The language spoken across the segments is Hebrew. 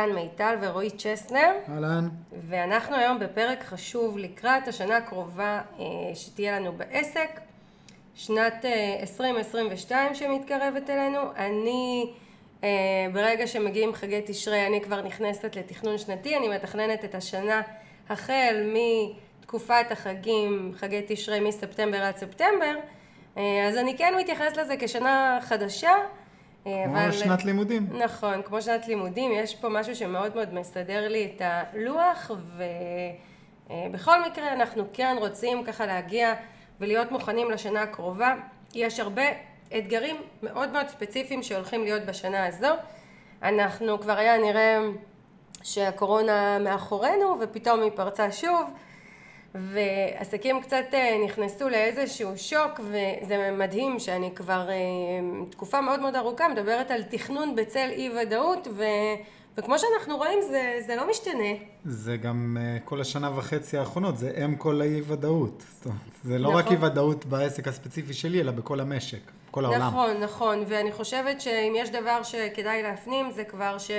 כאן מיטל ורועי צ'סנר. אהלן. ואנחנו היום בפרק חשוב לקראת השנה הקרובה אה, שתהיה לנו בעסק, שנת 2022 אה, שמתקרבת אלינו. אני, אה, ברגע שמגיעים חגי תשרי, אני כבר נכנסת לתכנון שנתי, אני מתכננת את השנה החל מתקופת החגים, חגי תשרי מספטמבר עד ספטמבר, אז אני כן מתייחס לזה כשנה חדשה. אה, כמו אבל... שנת לימודים. נכון, כמו שנת לימודים, יש פה משהו שמאוד מאוד מסדר לי את הלוח, ובכל אה, מקרה אנחנו כן רוצים ככה להגיע ולהיות מוכנים לשנה הקרובה. יש הרבה אתגרים מאוד מאוד ספציפיים שהולכים להיות בשנה הזו. אנחנו כבר היה נראה שהקורונה מאחורינו ופתאום היא פרצה שוב. ועסקים קצת אה, נכנסו לאיזשהו שוק וזה מדהים שאני כבר אה, תקופה מאוד מאוד ארוכה מדברת על תכנון בצל אי ודאות ו... וכמו שאנחנו רואים זה, זה לא משתנה. זה גם אה, כל השנה וחצי האחרונות, זה אם כל האי ודאות. זאת אומרת, זה לא נכון. רק אי ודאות בעסק הספציפי שלי, אלא בכל המשק, בכל העולם. נכון, נכון, ואני חושבת שאם יש דבר שכדאי להפנים זה כבר ש...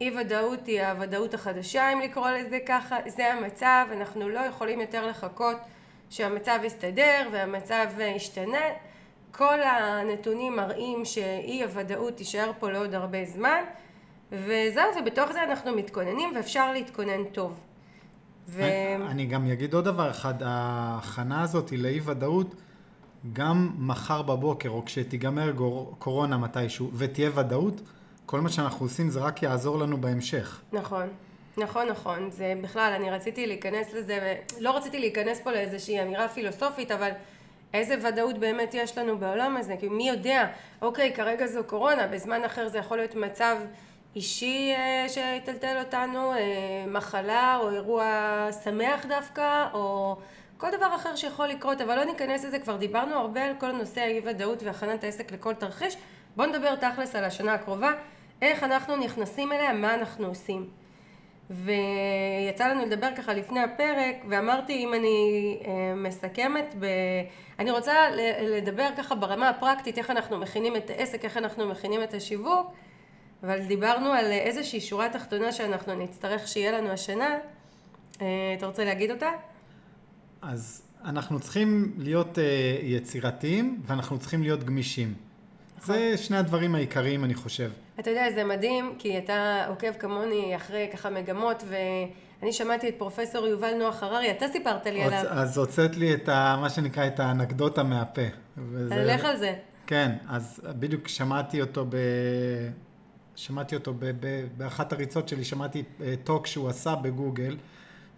אי ודאות היא הוודאות החדשה אם לקרוא לזה ככה, זה המצב, אנחנו לא יכולים יותר לחכות שהמצב יסתדר והמצב ישתנה. כל הנתונים מראים שאי הוודאות תישאר פה לעוד הרבה זמן וזהו, ובתוך זה אנחנו מתכוננים ואפשר להתכונן טוב. ו... אני גם אגיד עוד דבר אחד, ההכנה הזאת היא לאי ודאות גם מחר בבוקר או כשתיגמר קורונה מתישהו ותהיה ודאות כל מה שאנחנו עושים זה רק יעזור לנו בהמשך. נכון. נכון, נכון. זה בכלל, אני רציתי להיכנס לזה, לא רציתי להיכנס פה לאיזושהי אמירה פילוסופית, אבל איזה ודאות באמת יש לנו בעולם הזה? כי מי יודע, אוקיי, כרגע זו קורונה, בזמן אחר זה יכול להיות מצב אישי אה, שיטלטל אותנו, אה, מחלה או אירוע שמח דווקא, או כל דבר אחר שיכול לקרות, אבל לא ניכנס לזה, כבר דיברנו הרבה על כל נושא האי ודאות והכנת העסק לכל תרחיש. בואו נדבר תכלס על השנה הקרובה. איך אנחנו נכנסים אליה, מה אנחנו עושים. ויצא לנו לדבר ככה לפני הפרק, ואמרתי אם אני אה, מסכמת, ב... אני רוצה לדבר ככה ברמה הפרקטית, איך אנחנו מכינים את העסק, איך אנחנו מכינים את השיווק, אבל דיברנו על איזושהי שורה תחתונה שאנחנו נצטרך שיהיה לנו השנה. אה, אתה רוצה להגיד אותה? אז אנחנו צריכים להיות אה, יצירתיים, ואנחנו צריכים להיות גמישים. זה שני הדברים העיקריים, אני חושב. אתה יודע, זה מדהים, כי אתה עוקב כמוני אחרי ככה מגמות, ואני שמעתי את פרופסור יובל נוח הררי, אתה סיפרת לי עליו. אז הוצאת לי את ה, מה שנקרא, את האנקדוטה מהפה. וזה... לך על זה. כן, אז בדיוק שמעתי אותו ב... שמעתי אותו ב... ב... באחת הריצות שלי, שמעתי טוק אה, שהוא עשה בגוגל.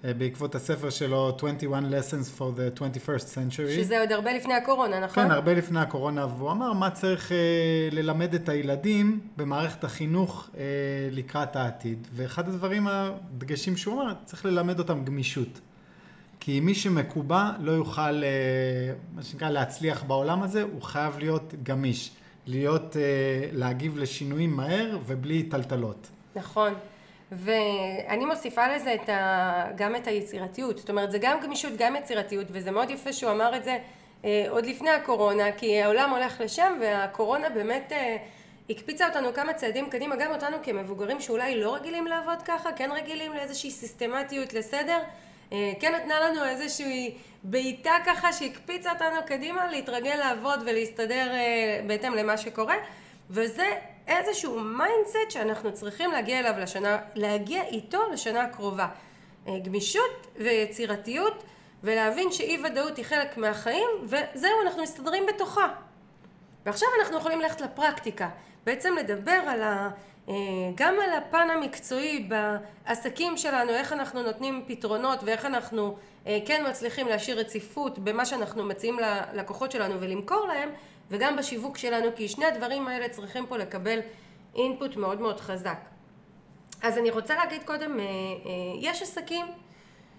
אה, בעקבות הספר שלו 21 lessons for the 21st century. שזה עוד הרבה לפני הקורונה, נכון? כן, הרבה לפני הקורונה, והוא אמר מה צריך אה, ללמד את הילדים במערכת החינוך אה, לקראת העתיד. ואחד הדברים, הדגשים שהוא אמר, צריך ללמד אותם גמישות. כי מי שמקובע לא יוכל, אה, מה שנקרא, להצליח בעולם הזה, הוא חייב להיות גמיש. להיות, אה, להגיב לשינויים מהר ובלי טלטלות. נכון. ואני מוסיפה לזה את ה, גם את היצירתיות, זאת אומרת זה גם גמישות, גם יצירתיות, וזה מאוד יפה שהוא אמר את זה אה, עוד לפני הקורונה, כי העולם הולך לשם והקורונה באמת אה, הקפיצה אותנו כמה צעדים קדימה, גם אותנו כמבוגרים שאולי לא רגילים לעבוד ככה, כן רגילים לאיזושהי סיסטמטיות לסדר, אה, כן נתנה לנו איזושהי בעיטה ככה שהקפיצה אותנו קדימה להתרגל לעבוד ולהסתדר אה, בהתאם למה שקורה, וזה איזשהו mindset שאנחנו צריכים להגיע אליו לשנה, להגיע איתו לשנה הקרובה. אה, גמישות ויצירתיות ולהבין שאי ודאות היא חלק מהחיים וזהו אנחנו מסתדרים בתוכה. ועכשיו אנחנו יכולים ללכת לפרקטיקה, בעצם לדבר על ה... אה, גם על הפן המקצועי בעסקים שלנו, איך אנחנו נותנים פתרונות ואיך אנחנו אה, כן מצליחים להשאיר רציפות במה שאנחנו מציעים ללקוחות שלנו ולמכור להם, וגם בשיווק שלנו, כי שני הדברים האלה צריכים פה לקבל אינפוט מאוד מאוד חזק. אז אני רוצה להגיד קודם, אה, אה, יש עסקים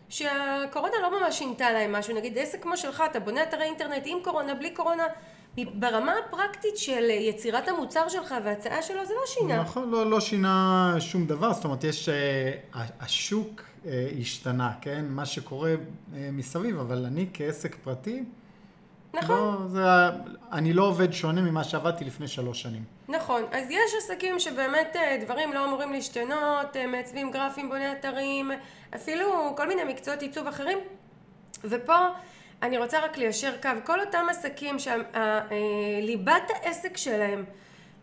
שהקורונה לא ממש שינתה להם משהו, נגיד עסק כמו שלך, אתה בונה אתרי אינטרנט עם קורונה, בלי קורונה, ברמה הפרקטית של יצירת המוצר שלך וההצעה שלו זה לא שינה. נכון, לא, לא שינה שום דבר, זאת אומרת יש, אה, השוק השתנה, כן? מה שקורה מסביב, אבל אני כעסק פרטי, נכון. לא, זה, אני לא עובד שונה ממה שעבדתי לפני שלוש שנים. נכון, אז יש עסקים שבאמת אה, דברים לא אמורים להשתנות, אה, מעצבים גרפים, בוני אתרים, אפילו כל מיני מקצועות עיצוב אחרים. ופה אני רוצה רק ליישר קו, כל אותם עסקים שליבת העסק שלהם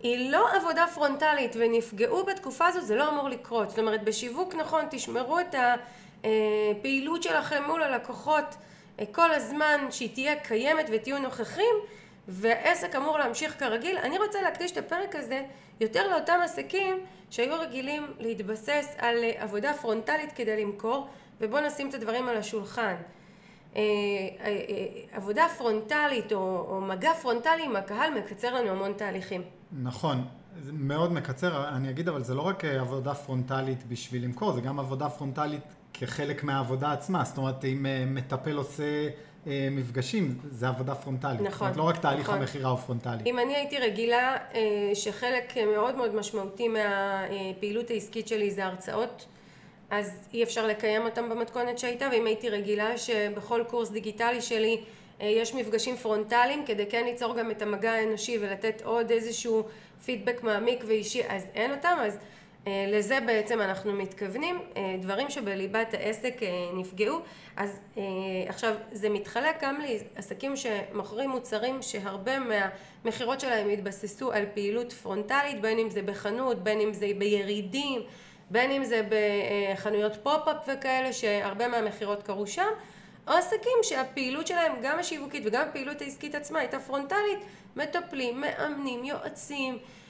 היא לא עבודה פרונטלית ונפגעו בתקופה הזו, זה לא אמור לקרות. זאת אומרת, בשיווק נכון, תשמרו את הפעילות שלכם מול הלקוחות אה, כל הזמן, שהיא תהיה קיימת ותהיו נוכחים, והעסק אמור להמשיך כרגיל. אני רוצה להקדיש את הפרק הזה יותר לאותם עסקים שהיו רגילים להתבסס על אה, עבודה פרונטלית כדי למכור, ובואו נשים את הדברים על השולחן. אה, עבודה פרונטלית או, או מגע פרונטלי עם הקהל מקצר לנו המון תהליכים. נכון, זה מאוד מקצר, אני אגיד אבל זה לא רק אה, עבודה פרונטלית בשביל למכור, זה גם עבודה פרונטלית כחלק מהעבודה עצמה, זאת אומרת אם אה, מטפל עושה אה, מפגשים, זה עבודה פרונטלית. נכון. זאת אומרת לא רק תהליך נכון. המכירה הוא פרונטלי. אם אני הייתי רגילה שחלק מאוד מאוד משמעותי מהפעילות העסקית שלי זה הרצאות, אז אי אפשר לקיים אותם במתכונת שהייתה, ואם הייתי רגילה שבכל קורס דיגיטלי שלי אה, יש מפגשים פרונטליים כדי כן ליצור גם את המגע האנושי ולתת עוד איזשהו פידבק מעמיק ואישי, אז אין אותם, אז אה, לזה בעצם אנחנו מתכוונים, אה, דברים שבליבת העסק נפגעו, אז עכשיו זה מתחלק גם לעסקים שמוכרים מוצרים שהרבה מהמכירות שלהם התבססו על פעילות פרונטלית, בין אם זה בחנות, בין אם זה בירידים, בין אם זה בחנויות pop-up וכאלה, שהרבה מהמכירות קרו שם, או עסקים שהפעילות שלהם, גם השיווקית וגם הפעילות העסקית עצמה הייתה פרונטלית, מטפלים, מאמנים, יועצים, אה, אה,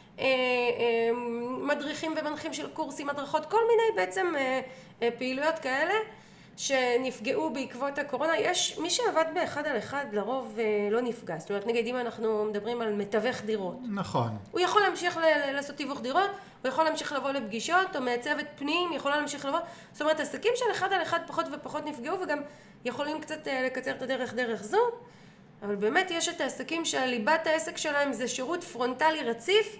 מדריכים ומנחים של קורסים, הדרכות, כל מיני בעצם אה, פעילויות כאלה שנפגעו בעקבות הקורונה. יש, מי שעבד באחד על אחד לרוב לא נפגע. זאת אומרת, נגיד אם אנחנו מדברים על מתווך דירות. נכון. הוא יכול להמשיך לעשות תיווך דירות, הוא יכול להמשיך לבוא לפגישות, או מעצבת פנים, יכולה להמשיך לבוא. זאת אומרת, עסקים של אחד על אחד פחות ופחות נפגעו, וגם יכולים קצת אה, לקצר את הדרך דרך זו, אבל באמת יש את העסקים שהליבת העסק שלהם זה שירות פרונטלי רציף,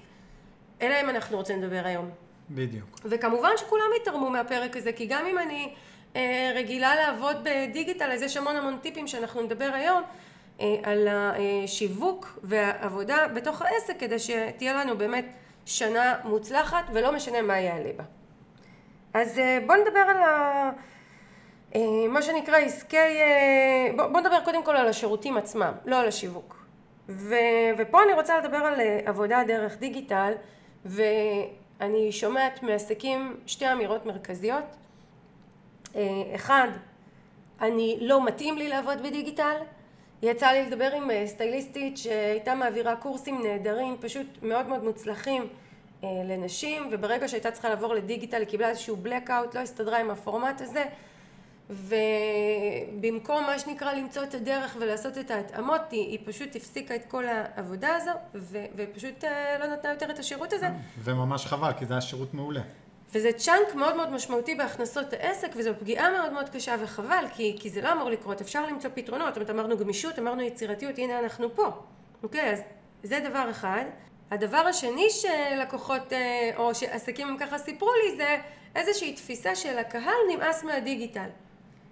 אלא אם אנחנו רוצים לדבר היום. בדיוק. וכמובן שכולם יתרמו מהפרק הזה, כי גם אם אני אה, רגילה לעבוד בדיגיטל, אז יש המון המון טיפים שאנחנו נדבר היום אה, על השיווק והעבודה בתוך העסק, כדי שתהיה לנו באמת שנה מוצלחת, ולא משנה מה יעלה בה. אז אה, בואו נדבר על ה... אה, מה שנקרא עסקי, אה, בוא, בוא נדבר קודם כל על השירותים עצמם, לא על השיווק. ו, ופה אני רוצה לדבר על אה, עבודה דרך דיגיטל, ואני שומעת מעסקים שתי אמירות מרכזיות. אחד, אני לא מתאים לי לעבוד בדיגיטל. יצא לי לדבר עם סטייליסטית שהייתה מעבירה קורסים נהדרים, פשוט מאוד מאוד מוצלחים לנשים, וברגע שהייתה צריכה לעבור לדיגיטל היא קיבלה איזשהו blackout, לא הסתדרה עם הפורמט הזה. ובמקום מה שנקרא למצוא את הדרך ולעשות את ההתאמות, היא, היא פשוט הפסיקה את כל העבודה הזו ו, ופשוט אה, לא נתנה יותר את השירות הזה. וממש חבל, כי זה היה שירות מעולה. וזה צ'אנק מאוד מאוד משמעותי בהכנסות העסק, וזו פגיעה מאוד מאוד קשה וחבל, כי, כי זה לא אמור לקרות, אפשר למצוא פתרונות, זאת אומרת אמרנו גמישות, אמרנו יצירתיות, הנה אנחנו פה. אוקיי, אז זה דבר אחד. הדבר השני שלקוחות אה, או שעסקים ככה סיפרו לי זה איזושהי תפיסה של הקהל נמאס מהדיגיטל.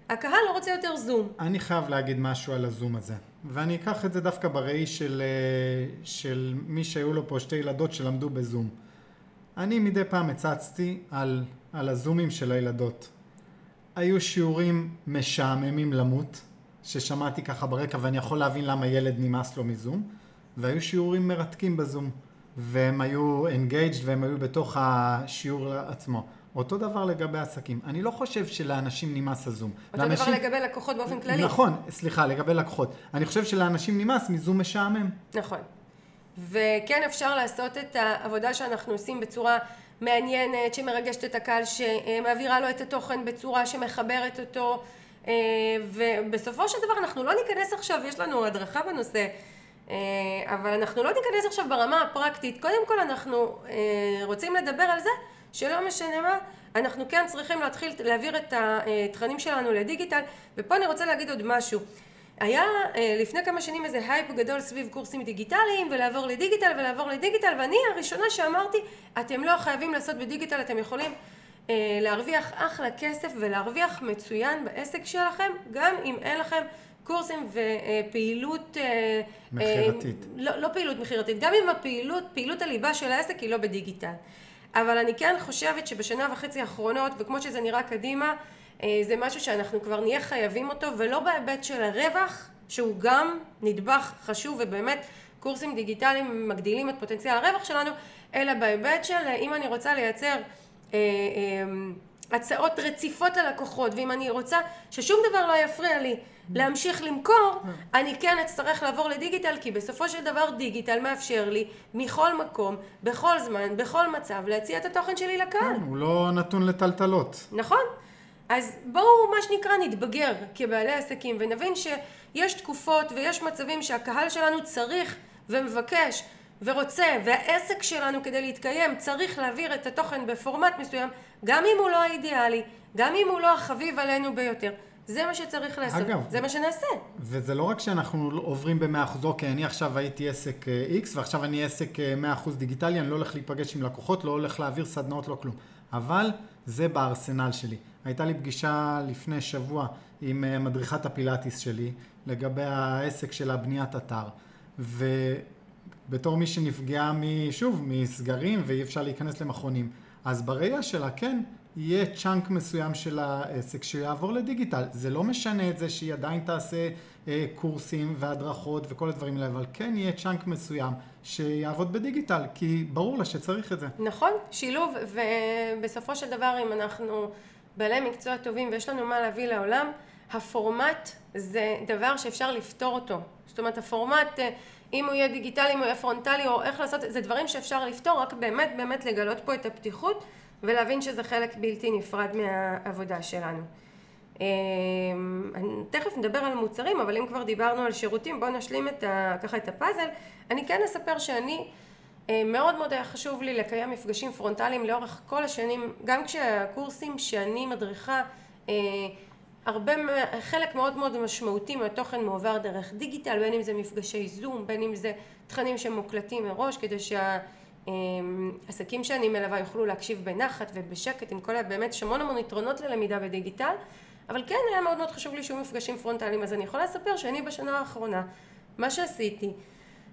הקהל לא רוצה יותר זום. אני חייב להגיד משהו על הזום הזה. ואני אקח את זה דווקא בראי של, אה, של מי שהיו לו פה שתי ילדות שלמדו בזום. אני מדי פעם הצצתי על, על הזומים של הילדות. היו שיעורים משעממים למות, ששמעתי ככה ברקע ואני יכול להבין למה ילד נמאס לו מזום, והיו שיעורים מרתקים בזום, והם היו engaged והם היו בתוך השיעור עצמו. אותו דבר לגבי עסקים. אני לא חושב שלאנשים נמאס הזום. אותו לאנשים... דבר לגבי לקוחות באופן כללי. נכון, סליחה, לגבי לקוחות. אני חושב שלאנשים נמאס מזום משעמם. נכון. וכן אפשר לעשות את העבודה שאנחנו עושים בצורה מעניינת, שמרגשת את הקהל, שמעבירה לו את התוכן בצורה שמחברת אותו, אה, ובסופו של דבר אנחנו לא ניכנס עכשיו, יש לנו הדרכה בנושא, אה, אבל אנחנו לא ניכנס עכשיו ברמה הפרקטית. קודם כל אנחנו אה, רוצים לדבר על זה שלא משנה מה, אנחנו כן צריכים להתחיל להעביר את התכנים שלנו לדיגיטל, ופה אני רוצה להגיד עוד משהו. היה אה, לפני כמה שנים איזה הייפ גדול סביב קורסים דיגיטליים ולעבור לדיגיטל ולעבור לדיגיטל ואני הראשונה שאמרתי אתם לא חייבים לעשות בדיגיטל אתם יכולים אה, להרוויח אחלה כסף ולהרוויח מצוין בעסק שלכם גם אם אין לכם קורסים ופעילות... אה, מכירתית. לא, לא פעילות מכירתית, גם אם הפעילות, פעילות הליבה של העסק היא לא בדיגיטל. אבל אני כן חושבת שבשנה וחצי האחרונות, וכמו שזה נראה קדימה, זה משהו שאנחנו כבר נהיה חייבים אותו, ולא בהיבט של הרווח, שהוא גם נדבך חשוב ובאמת קורסים דיגיטליים מגדילים את פוטנציאל הרווח שלנו, אלא בהיבט של אם אני רוצה לייצר אה, אה, הצעות רציפות ללקוחות, ואם אני רוצה ששום דבר לא יפריע לי להמשיך למכור, אני כן אצטרך לעבור לדיגיטל, כי בסופו של דבר דיגיטל מאפשר לי מכל מקום, בכל זמן, בכל מצב, להציע את התוכן שלי לקהל. כן, הוא לא נתון לטלטלות. נכון. אז בואו מה שנקרא נתבגר כבעלי עסקים ונבין שיש תקופות ויש מצבים שהקהל שלנו צריך ומבקש ורוצה והעסק שלנו כדי להתקיים צריך להעביר את התוכן בפורמט מסוים גם אם הוא לא האידיאלי, גם אם הוא לא החביב עלינו ביותר זה מה שצריך לעשות, אגב, זה מה שנעשה. וזה לא רק שאנחנו עוברים ב-100%, אוקיי, אני עכשיו הייתי עסק אה, X ועכשיו אני עסק 100% אה, דיגיטלי, אני לא הולך להיפגש עם לקוחות, לא הולך להעביר סדנאות, לא כלום. אבל זה בארסנל שלי. הייתה לי פגישה לפני שבוע עם אה, מדריכת הפילאטיס שלי לגבי העסק של הבניית אתר. ובתור מי שנפגעה, שוב, מסגרים ואי אפשר להיכנס למכונים, אז בראייה שלה, כן, יהיה צ'אנק מסוים של העסק שיעבור לדיגיטל. זה לא משנה את זה שהיא עדיין תעשה אה, קורסים והדרכות וכל הדברים האלה, אבל כן יהיה צ'אנק מסוים שיעבוד בדיגיטל, כי ברור לה שצריך את זה. נכון, שילוב, ובסופו של דבר אם אנחנו בעלי מקצוע טובים ויש לנו מה להביא לעולם, הפורמט זה דבר שאפשר לפתור אותו. זאת אומרת, הפורמט, אה, אם הוא יהיה דיגיטלי, אם הוא יהיה פרונטלי, או איך לעשות, זה דברים שאפשר לפתור, רק באמת באמת לגלות פה את הפתיחות ולהבין שזה חלק בלתי נפרד מהעבודה שלנו. אה, תכף נדבר על מוצרים, אבל אם כבר דיברנו על שירותים, בואו נשלים את ה, ככה את הפאזל. אני כן אספר שאני אה, מאוד מאוד היה חשוב לי לקיים מפגשים פרונטליים לאורך כל השנים, גם כשהקורסים שאני מדריכה, אה, הרבה, חלק מאוד מאוד משמעותי מהתוכן מועבר דרך דיגיטל, בין אם זה מפגשי זום, בין אם זה תכנים שמוקלטים מראש, כדי שהעסקים שאני מלווה יוכלו להקשיב בנחת ובשקט, עם כל הבאמת, יש המון המון יתרונות ללמידה בדיגיטל, אבל כן היה מאוד מאוד חשוב לי שיהיו מפגשים פרונטליים, אז אני יכולה לספר שאני בשנה האחרונה, מה שעשיתי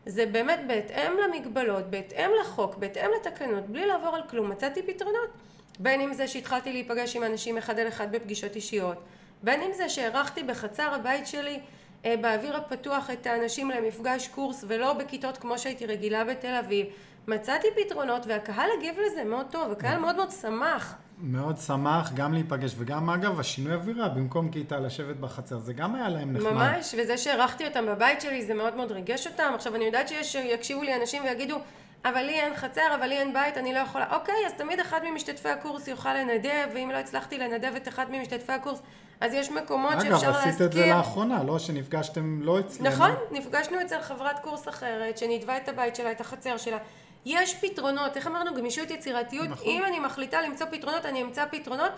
זה באמת בהתאם למגבלות, בהתאם לחוק, בהתאם לתקנות, בלי לעבור על כלום, מצאתי פתרונות. בין אם זה שהתחלתי להיפגש עם אנשים אחד על אחד בפגישות אישיות, בין אם זה שהערכתי בחצר הבית שלי אה, באוויר הפתוח את האנשים למפגש קורס ולא בכיתות כמו שהייתי רגילה בתל אביב. מצאתי פתרונות והקהל הגיב לזה מאוד טוב, הקהל מאוד מאוד שמח. מאוד שמח גם להיפגש, וגם אגב השינוי אווירה, במקום כיתה לשבת בחצר, זה גם היה להם נחמד. ממש, וזה שאירחתי אותם בבית שלי, זה מאוד מאוד ריגש אותם. עכשיו אני יודעת שיש, יקשיבו לי אנשים ויגידו, אבל לי אין חצר, אבל לי אין בית, אני לא יכולה. אוקיי, אז תמיד אחד ממשתתפי הקורס יוכל לנדב, ואם לא הצלחתי לנדב את אחד ממשתתפי הקורס, אז יש מקומות אגב, שאפשר להזכיר. אגב, עשית את זה לאחרונה, לא שנפגשתם לא אצלנו. נכון, נפגשנו אצל חברת קורס אחרת, שנידבה את הבית שלה, את החצר שלה. יש פתרונות, איך אמרנו? גמישות יצירתיות. נכון. אם אני מחליטה למצוא פתרונות, אני אמצא פתרונות,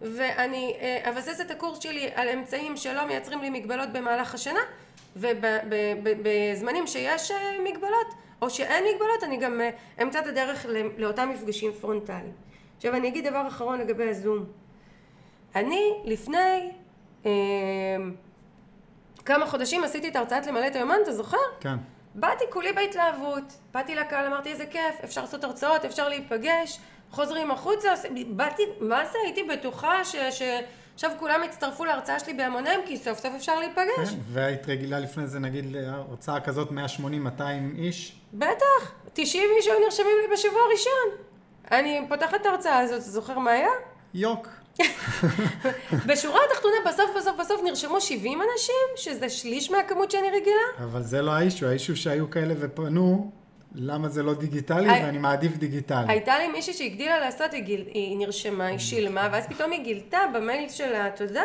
ואני אה, אבסס את הקורס שלי על אמצעים שלא מייצרים לי מגבלות במהלך השנה, ובזמנים שיש אה, מגבלות, או שאין מגבלות, אני גם אה, אמצא את הדרך לאותם מפגשים פרונטליים. עכשיו אני אגיד דבר אחרון לגבי הזום. אני לפני אה, כמה חודשים עשיתי את הרצאת למלא את היומן, אתה זוכר? כן. באתי כולי בהתלהבות, באתי לקהל, אמרתי איזה כיף, אפשר לעשות הרצאות, אפשר להיפגש, חוזרים החוצה, באתי, מה זה, הייתי בטוחה ש... ש... עכשיו כולם הצטרפו להרצאה שלי בהמוניהם, כי סוף סוף אפשר להיפגש. כן, והיית רגילה לפני זה, נגיד, להרצאה כזאת 180-200 איש? בטח, 90 איש היו נרשמים לי בשבוע הראשון. אני פותחת את ההרצאה הזאת, זוכר מה היה? יוק. בשורה התחתונה, בסוף בסוף בסוף נרשמו 70 אנשים, שזה שליש מהכמות שאני רגילה. אבל זה לא האישו, האישו שהיו כאלה ופנו, למה זה לא דיגיטלי, ואני מעדיף דיגיטלי. הייתה לי מישהי שהגדילה לעשות, היא, גיל, היא נרשמה, היא שילמה, ואז פתאום היא גילתה במייל של התודה,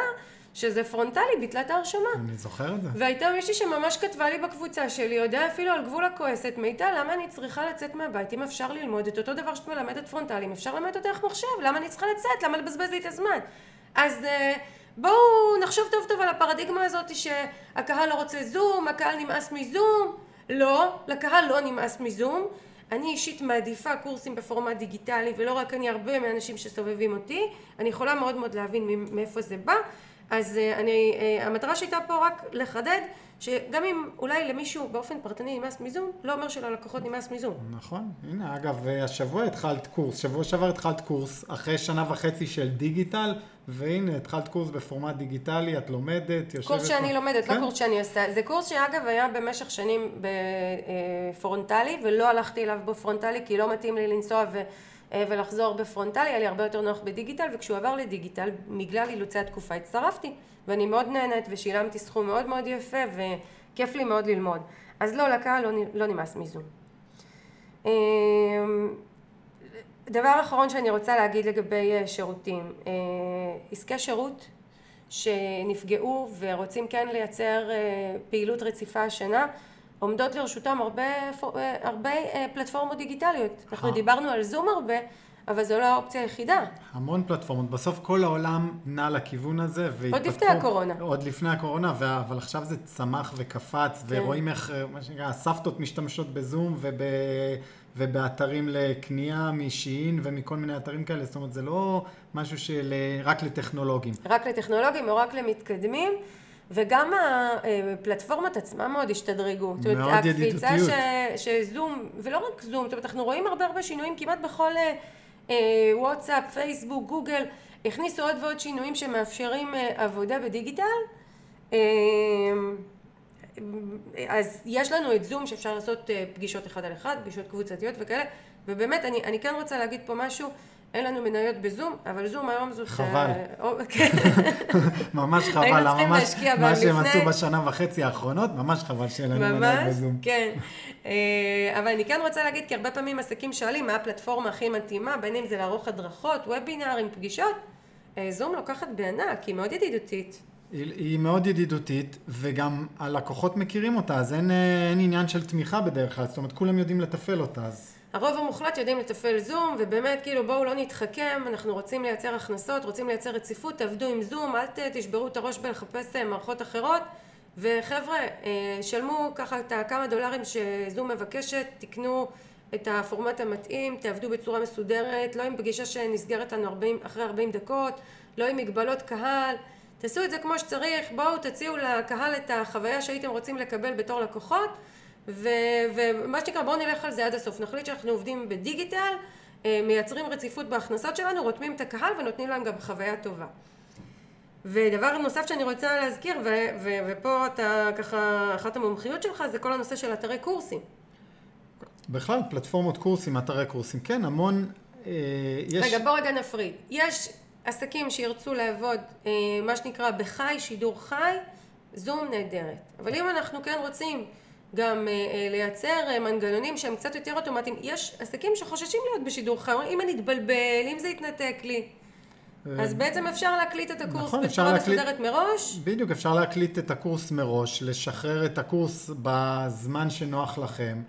שזה פרונטלי, ביטלה את ההרשמה. אני זוכר את זה. והייתה מישהי שממש כתבה לי בקבוצה שלי, יודע אפילו על גבול הכועסת, מיטל, למה אני צריכה לצאת מהבית אם אפשר ללמוד את אותו דבר שאת מלמדת פרונטלי, אם אפשר ללמד אותו דרך מחשב, למה אני צריכה לצאת, למה לבזבז לי את הזמן? אז אה, בואו נחשוב טוב טוב על הפרדיגמה הזאת שהקהל לא רוצה זום, הקהל נמאס מזום. לא, לקהל לא נמאס מזום. אני אישית מעדיפה קורסים בפורמט דיגיטלי, ולא רק אני, הרבה מהאנשים שסובבים אותי. אני יכולה מאוד מאוד להבין מאיפה זה בא. אז אה, אני, אה, המטרה שהייתה פה רק לחדד שגם אם אולי למישהו באופן פרטני נמאס מזום, לא אומר שללקוחות נמאס מזום. נכון, הנה אגב, השבוע התחלת קורס, שבוע שעבר התחלת קורס, אחרי שנה וחצי של דיגיטל, והנה התחלת קורס בפורמט דיגיטלי, את לומדת, יושבת... קורס שאני פה. לומדת, לא כן? לא קורס שאני עושה, זה קורס שאגב היה במשך שנים בפרונטלי, ולא הלכתי אליו בפרונטלי, כי לא מתאים לי לנסוע ו... ולחזור בפרונטלי, היה לי הרבה יותר נוח בדיגיטל, וכשהוא עבר לדיגיטל, בגלל אילוצי התקופה הצטרפתי. ואני מאוד נהנית ושילמתי סכום מאוד מאוד יפה וכיף לי מאוד ללמוד. אז לא, לקהל לא, לא נמאס מזום. אמ, דבר אחרון שאני רוצה להגיד לגבי אה, שירותים, אה, עסקי שירות שנפגעו ורוצים כן לייצר אה, פעילות רציפה השנה, עומדות לרשותם הרבה, הרבה פלטפורמות דיגיטליות. אנחנו דיברנו על זום הרבה, אבל זו לא האופציה היחידה. המון פלטפורמות. בסוף כל העולם נע לכיוון הזה. והתפתחו, עוד לפני הקורונה. עוד לפני הקורונה, אבל עכשיו זה צמח וקפץ, כן. ורואים איך, מה שנקרא, הסבתות משתמשות בזום וב, ובאתרים לקנייה משיעין ומכל מיני אתרים כאלה. זאת אומרת, זה לא משהו של רק לטכנולוגים. רק לטכנולוגים או רק למתקדמים. וגם הפלטפורמות עצמן מאוד השתדרגו. מאוד ידידותיות. הקפיצה שזום, ולא רק זום, זאת אומרת, אנחנו רואים הרבה הרבה שינויים כמעט בכל אה, אה, וואטסאפ, פייסבוק, גוגל, הכניסו עוד ועוד שינויים שמאפשרים אה, עבודה בדיגיטל. אה, אז יש לנו את זום שאפשר לעשות פגישות אחד על אחד, פגישות קבוצתיות וכאלה, ובאמת אני, אני כן רוצה להגיד פה משהו, אין לנו מניות בזום, אבל זום היום זאת... חבל. כן. ממש חבל, לפני. מה שהם עשו בשנה וחצי האחרונות, ממש חבל שאין לנו מניות בזום. ממש, כן. אה, אבל אני כן רוצה להגיד, כי הרבה פעמים עסקים שואלים מה הפלטפורמה הכי מתאימה, בין אם זה לערוך הדרכות, וובינארים, פגישות. אה, זום לוקחת בענק, היא מאוד ידידותית. היא, היא מאוד ידידותית, וגם הלקוחות מכירים אותה, אז אין, אה, אין עניין של תמיכה בדרך כלל, זאת אומרת, כולם יודעים לתפעל אותה, אז... הרוב המוחלט יודעים לתפעל זום, ובאמת כאילו בואו לא נתחכם, אנחנו רוצים לייצר הכנסות, רוצים לייצר רציפות, תעבדו עם זום, אל תשברו את הראש בלחפש מערכות אחרות, וחבר'ה, אה, שלמו ככה את הכמה דולרים שזום מבקשת, תקנו את הפורמט המתאים, תעבדו בצורה מסודרת, לא עם פגישה שנסגרת לנו 40, אחרי 40 דקות, לא עם מגבלות קהל, תעשו את זה כמו שצריך, בואו תציעו לקהל את החוויה שהייתם רוצים לקבל בתור לקוחות ומה שנקרא בואו נלך על זה עד הסוף, נחליט שאנחנו עובדים בדיגיטל, אה, מייצרים רציפות בהכנסות שלנו, רותמים את הקהל ונותנים להם גם חוויה טובה. ודבר נוסף שאני רוצה להזכיר, ו- ו- ופה אתה ככה, אחת המומחיות שלך זה כל הנושא של אתרי קורסים. בכלל, פלטפורמות קורסים, אתרי קורסים, כן, המון, אה, יש... רגע, בוא רגע נפריד. יש עסקים שירצו לעבוד, אה, מה שנקרא, בחי, שידור חי, זום נהדרת. אבל אם אנחנו כן רוצים גם uh, לייצר uh, מנגנונים שהם קצת יותר אוטומטיים. יש עסקים שחוששים להיות בשידור חי, אם אני אתבלבל, אם זה יתנתק לי. אז בעצם אפשר להקליט את הקורס נכון, בצורה להקליט, מסודרת מראש? בדיוק, אפשר להקליט את הקורס מראש, לשחרר את הקורס בזמן שנוח לכם.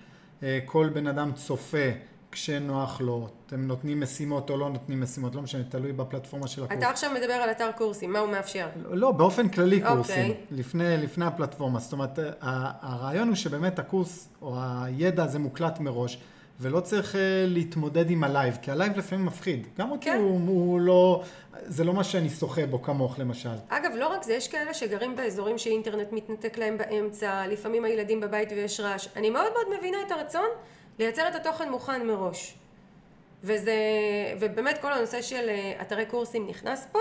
כל בן אדם צופה כשנוח לו, אתם נותנים משימות או לא נותנים משימות, לא משנה, תלוי בפלטפורמה של הקורס. אתה עכשיו מדבר על אתר קורסים, מה הוא מאפשר? לא, באופן כללי אוקיי. קורסים, אוקיי. לפני, לפני הפלטפורמה. זאת אומרת, הרעיון הוא שבאמת הקורס או הידע הזה מוקלט מראש, ולא צריך אה, להתמודד עם ה live, כי ה live לפעמים מפחיד. גם אותי כן. הוא, הוא לא, זה לא מה שאני שוחה בו כמוך למשל. אגב, לא רק זה, יש כאלה שגרים באזורים שאינטרנט מתנתק להם באמצע, לפעמים הילדים בבית ויש רעש. אני מאוד מאוד מבינה את הרצון. לייצר את התוכן מוכן מראש. וזה, ובאמת כל הנושא של אה, אתרי קורסים נכנס פה.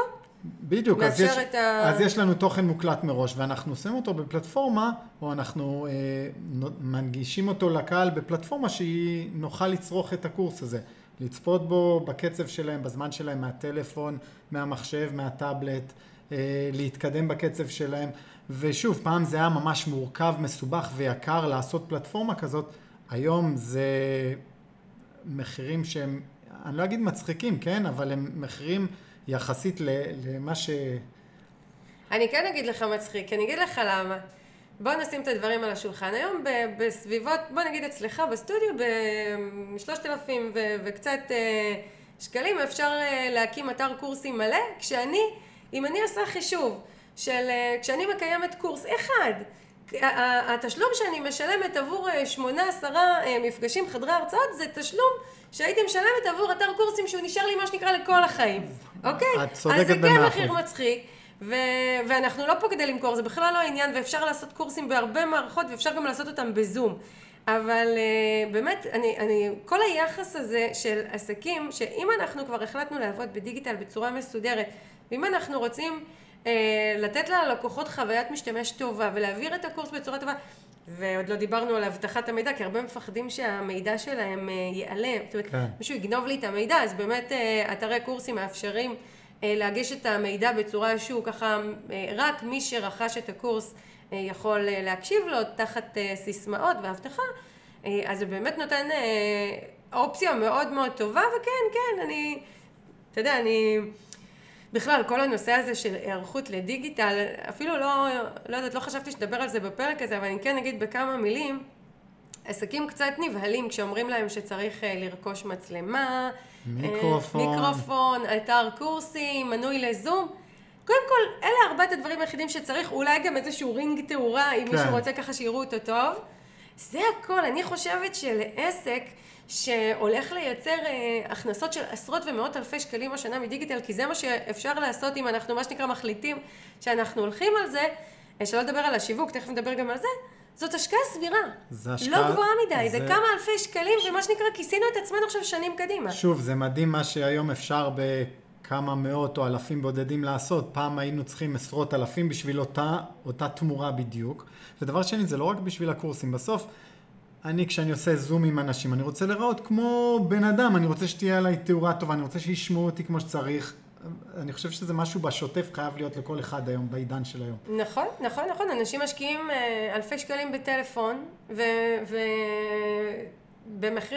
בדיוק, אז יש, ה... אז יש לנו תוכן מוקלט מראש ואנחנו עושים אותו בפלטפורמה, או אנחנו אה, מנגישים אותו לקהל בפלטפורמה שהיא נוכל לצרוך את הקורס הזה. לצפות בו בקצב שלהם, בזמן שלהם, מהטלפון, מהמחשב, מהטאבלט, אה, להתקדם בקצב שלהם. ושוב, פעם זה היה ממש מורכב, מסובך ויקר לעשות פלטפורמה כזאת. היום זה מחירים שהם, אני לא אגיד מצחיקים, כן? אבל הם מחירים יחסית למה ש... אני כן אגיד לך מצחיק, אני אגיד לך למה. בוא נשים את הדברים על השולחן. היום בסביבות, בוא נגיד אצלך בסטודיו, בשלושת אלפים וקצת אה, שקלים אפשר אה, להקים אתר קורסים מלא, כשאני, אם אני עושה חישוב של, אה, כשאני מקיימת קורס אחד, התשלום שאני משלמת עבור אה, שמונה עשרה אה, מפגשים חדרי הרצאות זה תשלום שהייתי משלמת עבור אתר קורסים שהוא נשאר לי מה שנקרא לכל החיים, אוקיי? את צודקת במאה אחוז. אז זה כן מחיר מצחיק ו- ואנחנו לא פה כדי למכור, זה בכלל לא העניין, ואפשר לעשות קורסים בהרבה מערכות, ואפשר גם לעשות אותם בזום. אבל uh, באמת, אני, אני, כל היחס הזה של עסקים, שאם אנחנו כבר החלטנו לעבוד בדיגיטל בצורה מסודרת, ואם אנחנו רוצים לתת ללקוחות חוויית משתמש טובה ולהעביר את הקורס בצורה טובה, ועוד לא דיברנו על אבטחת המידע, כי הרבה מפחדים שהמידע שלהם uh, ייעלם, זאת אומרת, כן. מישהו יגנוב לי את המידע, אז באמת uh, אתרי קורסים מאפשרים להגיש את המידע בצורה שהוא ככה, רק מי שרכש את הקורס אה, יכול אה, להקשיב לו תחת אה, סיסמאות ואבטחה, אז זה באמת נותן אופציה מאוד מאוד טובה, וכן, כן, אני, אתה יודע, אני, בכלל, כל הנושא הזה של היערכות לדיגיטל, אפילו לא, לא יודעת, לא חשבתי שתדבר על זה בפרק הזה, אבל אני כן אגיד בכמה מילים, עסקים קצת נבהלים כשאומרים להם שצריך לרכוש מצלמה, מיקרופון, מיקרופון, אתר קורסים, מנוי לזום. קודם כל, אלה ארבעת הדברים היחידים שצריך, אולי גם איזשהו רינג תאורה, אם כן. מישהו רוצה ככה שיראו אותו טוב. זה הכל. אני חושבת שלעסק שהולך לייצר אה, הכנסות של עשרות ומאות אלפי שקלים השנה מדיגיטל, כי זה מה שאפשר לעשות אם אנחנו, מה שנקרא, מחליטים שאנחנו הולכים על זה, אה, שלא לדבר על השיווק, תכף נדבר גם על זה, זאת השקעה סבירה. זה השקעה... לא גבוהה מדי, זה... זה כמה אלפי שקלים, ומה שנקרא, כיסינו את עצמנו עכשיו שנים קדימה. שוב, זה מדהים מה שהיום אפשר ב... כמה מאות או אלפים בודדים לעשות, פעם היינו צריכים עשרות אלפים בשביל אותה, אותה תמורה בדיוק. ודבר שני, זה לא רק בשביל הקורסים, בסוף אני כשאני עושה זום עם אנשים, אני רוצה להיראות כמו בן אדם, אני רוצה שתהיה עליי תאורה טובה, אני רוצה שישמעו אותי כמו שצריך. אני חושב שזה משהו בשוטף חייב להיות לכל אחד היום, בעידן של היום. נכון, נכון, נכון. אנשים משקיעים אה, אלפי שקלים בטלפון, ו... ו...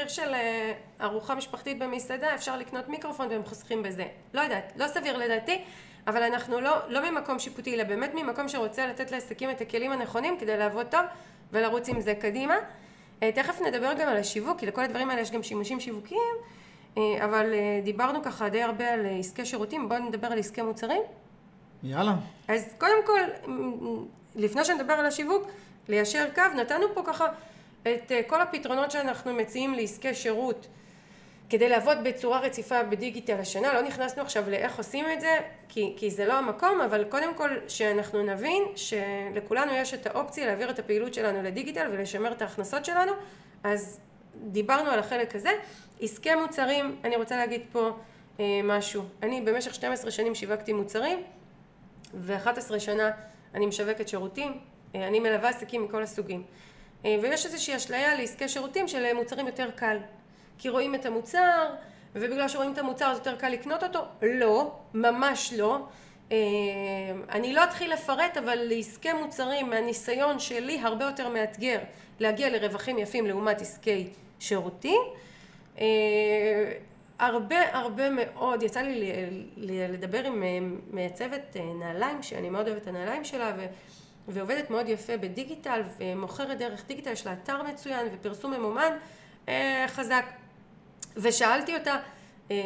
של אה, ארוחה משפחתית במסעדה אפשר לקנות מיקרופון והם חוסכים בזה. לא יודעת, לא סביר לדעתי, אבל אנחנו לא, לא ממקום שיפוטי, אלא באמת ממקום שרוצה לתת לעסקים את הכלים הנכונים כדי לעבוד טוב ולרוץ עם זה קדימה. אה, תכף נדבר גם על השיווק, כי לכל הדברים האלה יש גם שימושים שיווקיים, אה, אבל דיברנו ככה די הרבה על עסקי שירותים, בואו נדבר על עסקי מוצרים. יאללה. אז קודם כל, לפני שנדבר על השיווק, ליישר קו, נתנו פה ככה את אה, כל הפתרונות שאנחנו מציעים לעסקי שירות כדי לעבוד בצורה רציפה בדיגיטל השנה, לא נכנסנו עכשיו לאיך עושים את זה, כי, כי זה לא המקום, אבל קודם כל שאנחנו נבין שלכולנו יש את האופציה להעביר את הפעילות שלנו לדיגיטל ולשמר את ההכנסות שלנו, אז דיברנו על החלק הזה. עסקי מוצרים, אני רוצה להגיד פה אה, משהו. אני במשך 12 שנים שיווקתי מוצרים, ו-11 שנה אני משווקת שירותים, אה, אני מלווה עסקים מכל הסוגים. אה, ויש איזושהי אשליה לעסקי שירותים של מוצרים יותר קל. כי רואים את המוצר, ובגלל שרואים את המוצר אז יותר קל לקנות אותו? לא, ממש לא. אה, אני לא אתחיל לפרט, אבל לעסקי מוצרים מהניסיון שלי הרבה יותר מאתגר להגיע לרווחים יפים לעומת עסקי שירותים. אה, הרבה הרבה מאוד, יצא לי לדבר עם מעצבת נעליים, שאני מאוד אוהבת את הנעליים שלה, ועובדת מאוד יפה בדיגיטל ומוכרת דרך דיגיטל, יש לה אתר מצוין ופרסום ממומן אה, חזק. ושאלתי אותה אה,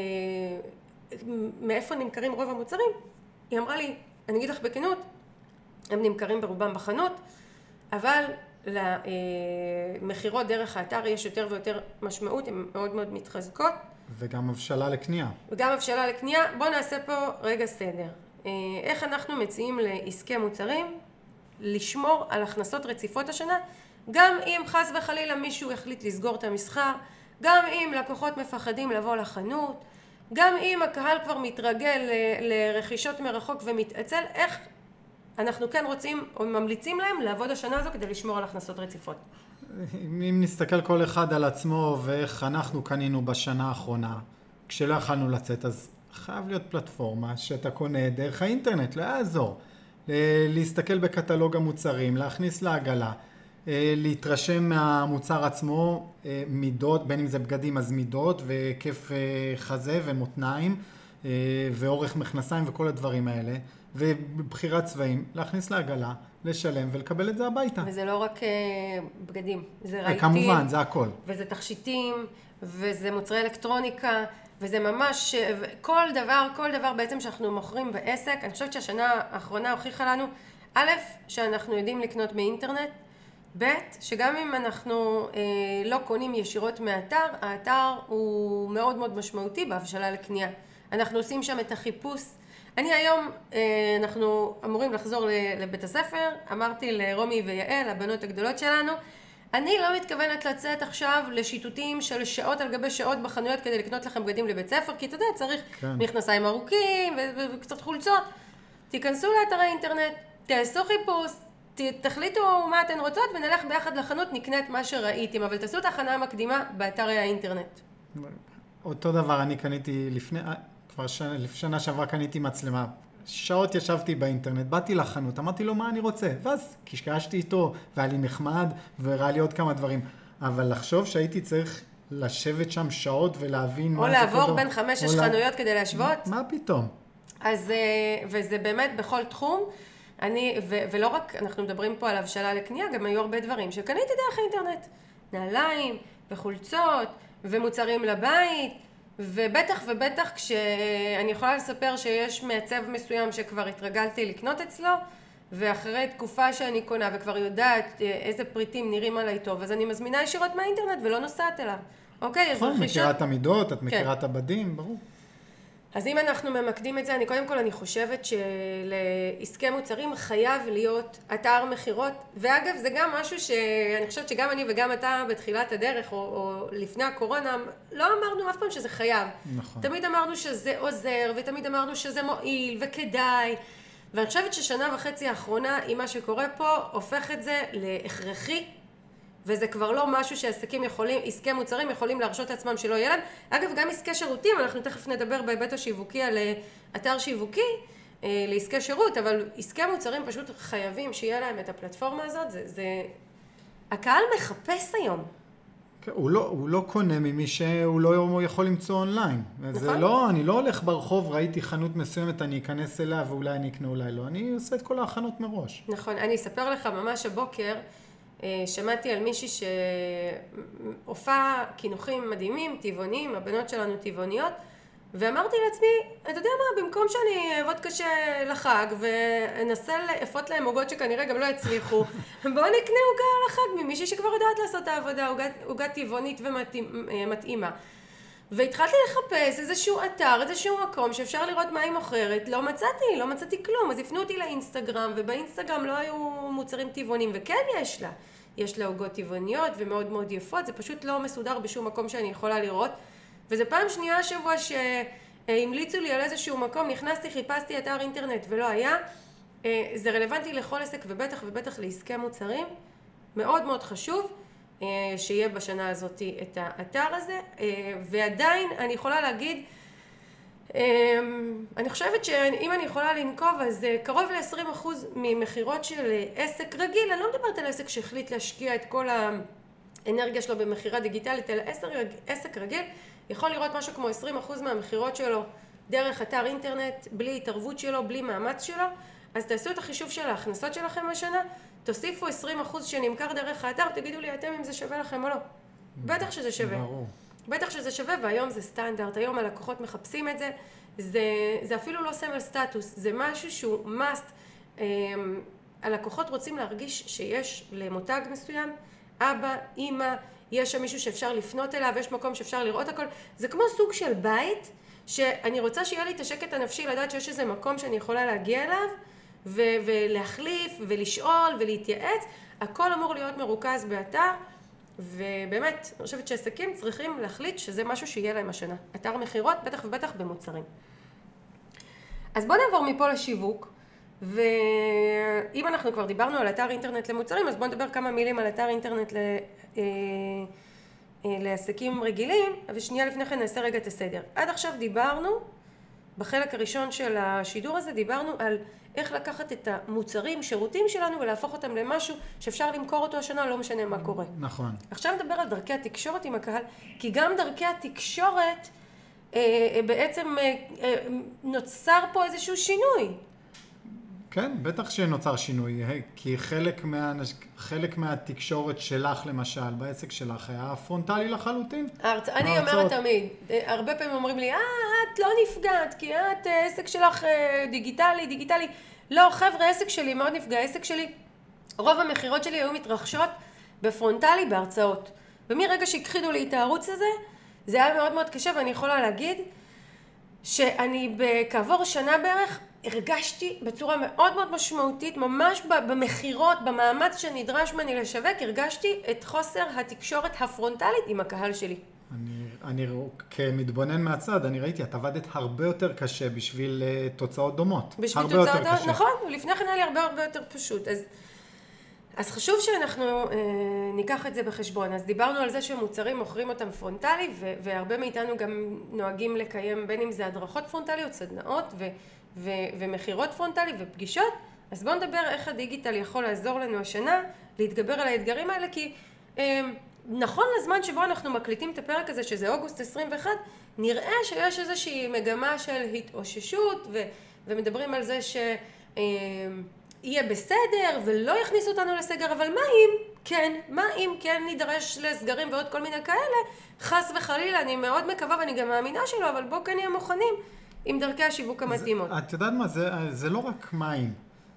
מאיפה נמכרים רוב המוצרים, היא אמרה לי, אני אגיד לך בכנות, הם נמכרים ברובם בחנות, אבל למכירות דרך האתר יש יותר ויותר משמעות, הן מאוד מאוד מתחזקות. וגם הבשלה לקנייה. וגם הבשלה לקנייה. בואו נעשה פה רגע סדר. אה, איך אנחנו מציעים לעסקי מוצרים לשמור על הכנסות רציפות השנה, גם אם חס וחלילה מישהו יחליט לסגור את המסחר, גם אם לקוחות מפחדים לבוא לחנות, גם אם הקהל כבר מתרגל לרכישות מרחוק ומתעצל, איך אנחנו כן רוצים או ממליצים להם לעבוד השנה הזו כדי לשמור על הכנסות רציפות. אם נסתכל כל אחד על עצמו ואיך אנחנו קנינו בשנה האחרונה, כשלא יכלנו לצאת, אז חייב להיות פלטפורמה שאתה קונה דרך האינטרנט, לא יעזור. להסתכל בקטלוג המוצרים, להכניס לעגלה, אה, להתרשם מהמוצר עצמו, אה, מידות, בין אם זה בגדים אז מידות והיקף אה, חזה ומותניים ואורך מכנסיים וכל הדברים האלה ובבחירת צבעים, להכניס לעגלה, לשלם ולקבל את זה הביתה. וזה לא רק בגדים, זה רהיטים. כמובן, זה הכל. וזה תכשיטים, וזה מוצרי אלקטרוניקה, וזה ממש, כל דבר, כל דבר בעצם שאנחנו מוכרים בעסק, אני חושבת שהשנה האחרונה הוכיחה לנו, א', שאנחנו יודעים לקנות באינטרנט, ב', שגם אם אנחנו אה, לא קונים ישירות מהאתר, האתר הוא מאוד מאוד משמעותי בהבשלה לקנייה. אנחנו עושים שם את החיפוש אני היום, אה, אנחנו אמורים לחזור לבית הספר, אמרתי לרומי ויעל, הבנות הגדולות שלנו, אני לא מתכוונת לצאת עכשיו לשיטוטים של שעות על גבי שעות בחנויות כדי לקנות לכם בגדים לבית ספר, כי אתה יודע, צריך כן. מכנסיים ארוכים וקצת חולצות. תיכנסו לאתרי אינטרנט, תעשו חיפוש, תחליטו מה אתן רוצות ונלך ביחד לחנות, נקנה את מה שראיתם, אבל תעשו את ההכנה המקדימה באתרי האינטרנט. אותו דבר, אני קניתי לפני, כבר שנה, שנה שעברה קניתי מצלמה. שעות ישבתי באינטרנט, באתי לחנות, אמרתי לו מה אני רוצה, ואז קשקשתי איתו, והיה לי נחמד, והראה לי עוד כמה דברים. אבל לחשוב שהייתי צריך לשבת שם שעות ולהבין מה זה או לעבור בין חמש-שש חנויות כדי להשוות? מה פתאום? אז, אה, וזה באמת בכל תחום. אני, ו, ולא רק, אנחנו מדברים פה על הבשלה לקנייה, גם היו הרבה דברים שקניתי דרך האינטרנט. נעליים, וחולצות, ומוצרים לבית, ובטח ובטח כשאני יכולה לספר שיש מעצב מסוים שכבר התרגלתי לקנות אצלו, ואחרי תקופה שאני קונה וכבר יודעת אה, איזה פריטים נראים עליי טוב, אז אני מזמינה ישירות מהאינטרנט ולא נוסעת אליו. אוקיי, אז רכישה... נכון, מכירה את המידות, את כן. מכירה. את הבדים, ברור. אז אם אנחנו ממקדים את זה, אני קודם כל אני חושבת שלעסקי מוצרים חייב להיות אתר מכירות, ואגב זה גם משהו שאני חושבת שגם אני וגם אתה בתחילת הדרך או, או לפני הקורונה לא אמרנו אף פעם שזה חייב. נכון. תמיד אמרנו שזה עוזר ותמיד אמרנו שזה מועיל וכדאי ואני חושבת ששנה וחצי האחרונה עם מה שקורה פה הופך את זה להכרחי וזה כבר לא משהו שעסקים יכולים, עסקי מוצרים יכולים להרשות לעצמם שלא יהיה להם. אגב, גם עסקי שירותים, אנחנו תכף נדבר בהיבט השיווקי על אה, אתר שיווקי אה, לעסקי שירות, אבל עסקי מוצרים פשוט חייבים שיהיה להם את הפלטפורמה הזאת, זה... זה... הקהל מחפש היום. כן, הוא לא, הוא לא קונה ממי שהוא לא יכול למצוא אונליין. נכון. זה לא, אני לא הולך ברחוב, ראיתי חנות מסוימת, אני אכנס אליה ואולי אני אקנה, אולי לא. אני עושה את כל ההכנות מראש. נכון, אני אספר לך ממש הבוקר, שמעתי על מישהי שהופעה קינוחים מדהימים, טבעונים, הבנות שלנו טבעוניות, ואמרתי לעצמי, אתה יודע מה, במקום שאני אעבוד קשה לחג ואנסה לאפות להם עוגות שכנראה גם לא יצליחו, בואו נקנה עוגה לחג ממישהי שכבר יודעת לעשות את העבודה, עוגה טבעונית ומתאימה. והתחלתי לחפש איזשהו אתר, איזשהו מקום שאפשר לראות מה היא מוכרת, לא מצאתי, לא מצאתי כלום, אז הפנו אותי לאינסטגרם, ובאינסטגרם לא היו מוצרים טבעונים, וכן יש לה. יש לה עוגות טבעוניות ומאוד מאוד יפות, זה פשוט לא מסודר בשום מקום שאני יכולה לראות. וזו פעם שנייה השבוע שהמליצו לי על איזשהו מקום, נכנסתי, חיפשתי אתר אינטרנט ולא היה. אה, זה רלוונטי לכל עסק ובטח ובטח לעסקי מוצרים. מאוד מאוד חשוב אה, שיהיה בשנה הזאת את האתר הזה. אה, ועדיין אני יכולה להגיד אני חושבת שאם אני יכולה לנקוב אז אה, קרוב ל-20% ממכירות של אה, עסק רגיל, אני לא מדברת על עסק שהחליט להשקיע את כל האנרגיה שלו במכירה דיגיטלית, אלא עסק רגיל יכול לראות משהו כמו 20% מהמכירות שלו דרך אתר אינטרנט, בלי התערבות שלו, בלי מאמץ שלו, אז תעשו את החישוב של ההכנסות שלכם השנה, תוסיפו 20% שנמכר דרך האתר, תגידו לי אתם אם זה שווה לכם או לא. בטח שזה שווה. ברור. בטח שזה שווה, והיום זה סטנדרט, היום הלקוחות מחפשים את זה, זה, זה אפילו לא סמל סטטוס, זה משהו שהוא must. אמ, הלקוחות רוצים להרגיש שיש למותג מסוים, אבא, אימא, יש שם מישהו שאפשר לפנות אליו, יש מקום שאפשר לראות הכל, זה כמו סוג של בית, שאני רוצה שיהיה לי את השקט הנפשי לדעת שיש איזה מקום שאני יכולה להגיע אליו, ו- ולהחליף, ולשאול, ולהתייעץ, הכל אמור להיות מרוכז באתר. ובאמת, אני חושבת שעסקים צריכים להחליט שזה משהו שיהיה להם השנה. אתר מכירות, בטח ובטח במוצרים. אז בואו נעבור מפה לשיווק, ואם אנחנו כבר דיברנו על אתר אינטרנט למוצרים, אז בואו נדבר כמה מילים על אתר אינטרנט ל... אה, אה, לעסקים רגילים, ושנייה לפני כן נעשה רגע את הסדר. עד עכשיו דיברנו, בחלק הראשון של השידור הזה, דיברנו על איך לקחת את המוצרים, שירותים שלנו ולהפוך אותם למשהו שאפשר למכור אותו השנה, לא משנה מה קורה. נכון. עכשיו נדבר על דרכי התקשורת עם הקהל, כי גם דרכי התקשורת אה, אה בעצם אה, אה, נוצר פה איזשהו שינוי. כן, בטח שנוצר שינוי, כי חלק, מה, חלק מהתקשורת שלך למשל, בעסק שלך, היה פרונטלי לחלוטין. הרצ... אני אומרת תמיד, אה, הרבה פעמים אומרים לי, אה, את לא נפגעת, כי את, אה, עסק שלך אה, דיגיטלי, דיגיטלי. לא, חבר'ה, עסק שלי מאוד נפגע, עסק שלי, רוב המכירות שלי היו מתרחשות בפרונטלי בהרצאות. ומרגע שהכחידו לי את הערוץ הזה, זה היה מאוד מאוד קשה, ואני יכולה להגיד, שאני כעבור שנה בערך הרגשתי בצורה מאוד מאוד משמעותית, ממש במכירות, במאמץ שנדרש ממני לשווק, הרגשתי את חוסר התקשורת הפרונטלית עם הקהל שלי. אני, אני כמתבונן מהצד, אני ראיתי, את עבדת הרבה יותר קשה בשביל אה, תוצאות דומות. בשביל הרבה תוצאות, יותר קשה. נכון, לפני כן היה לי הרבה הרבה יותר פשוט. אז, אז חשוב שאנחנו אה, ניקח את זה בחשבון. אז דיברנו על זה שמוצרים מוכרים אותם פרונטלי, ו- והרבה מאיתנו גם נוהגים לקיים בין אם זה הדרכות פרונטליות, סדנאות ו- ו- ומכירות פרונטלי ופגישות. אז בואו נדבר איך הדיגיטל יכול לעזור לנו השנה להתגבר על האתגרים האלה, כי אה, נכון לזמן שבו אנחנו מקליטים את הפרק הזה, שזה אוגוסט 21, נראה שיש איזושהי מגמה של התאוששות, ו- ומדברים על זה ש... אה, יהיה בסדר ולא יכניסו אותנו לסגר, אבל מה אם כן, מה אם כן נידרש לסגרים ועוד כל מיני כאלה, חס וחלילה, אני מאוד מקווה ואני גם מאמינה שלא, אבל בואו כן נהיה מוכנים עם דרכי השיווק המתאימות. את יודעת מה, זה, זה לא רק מים.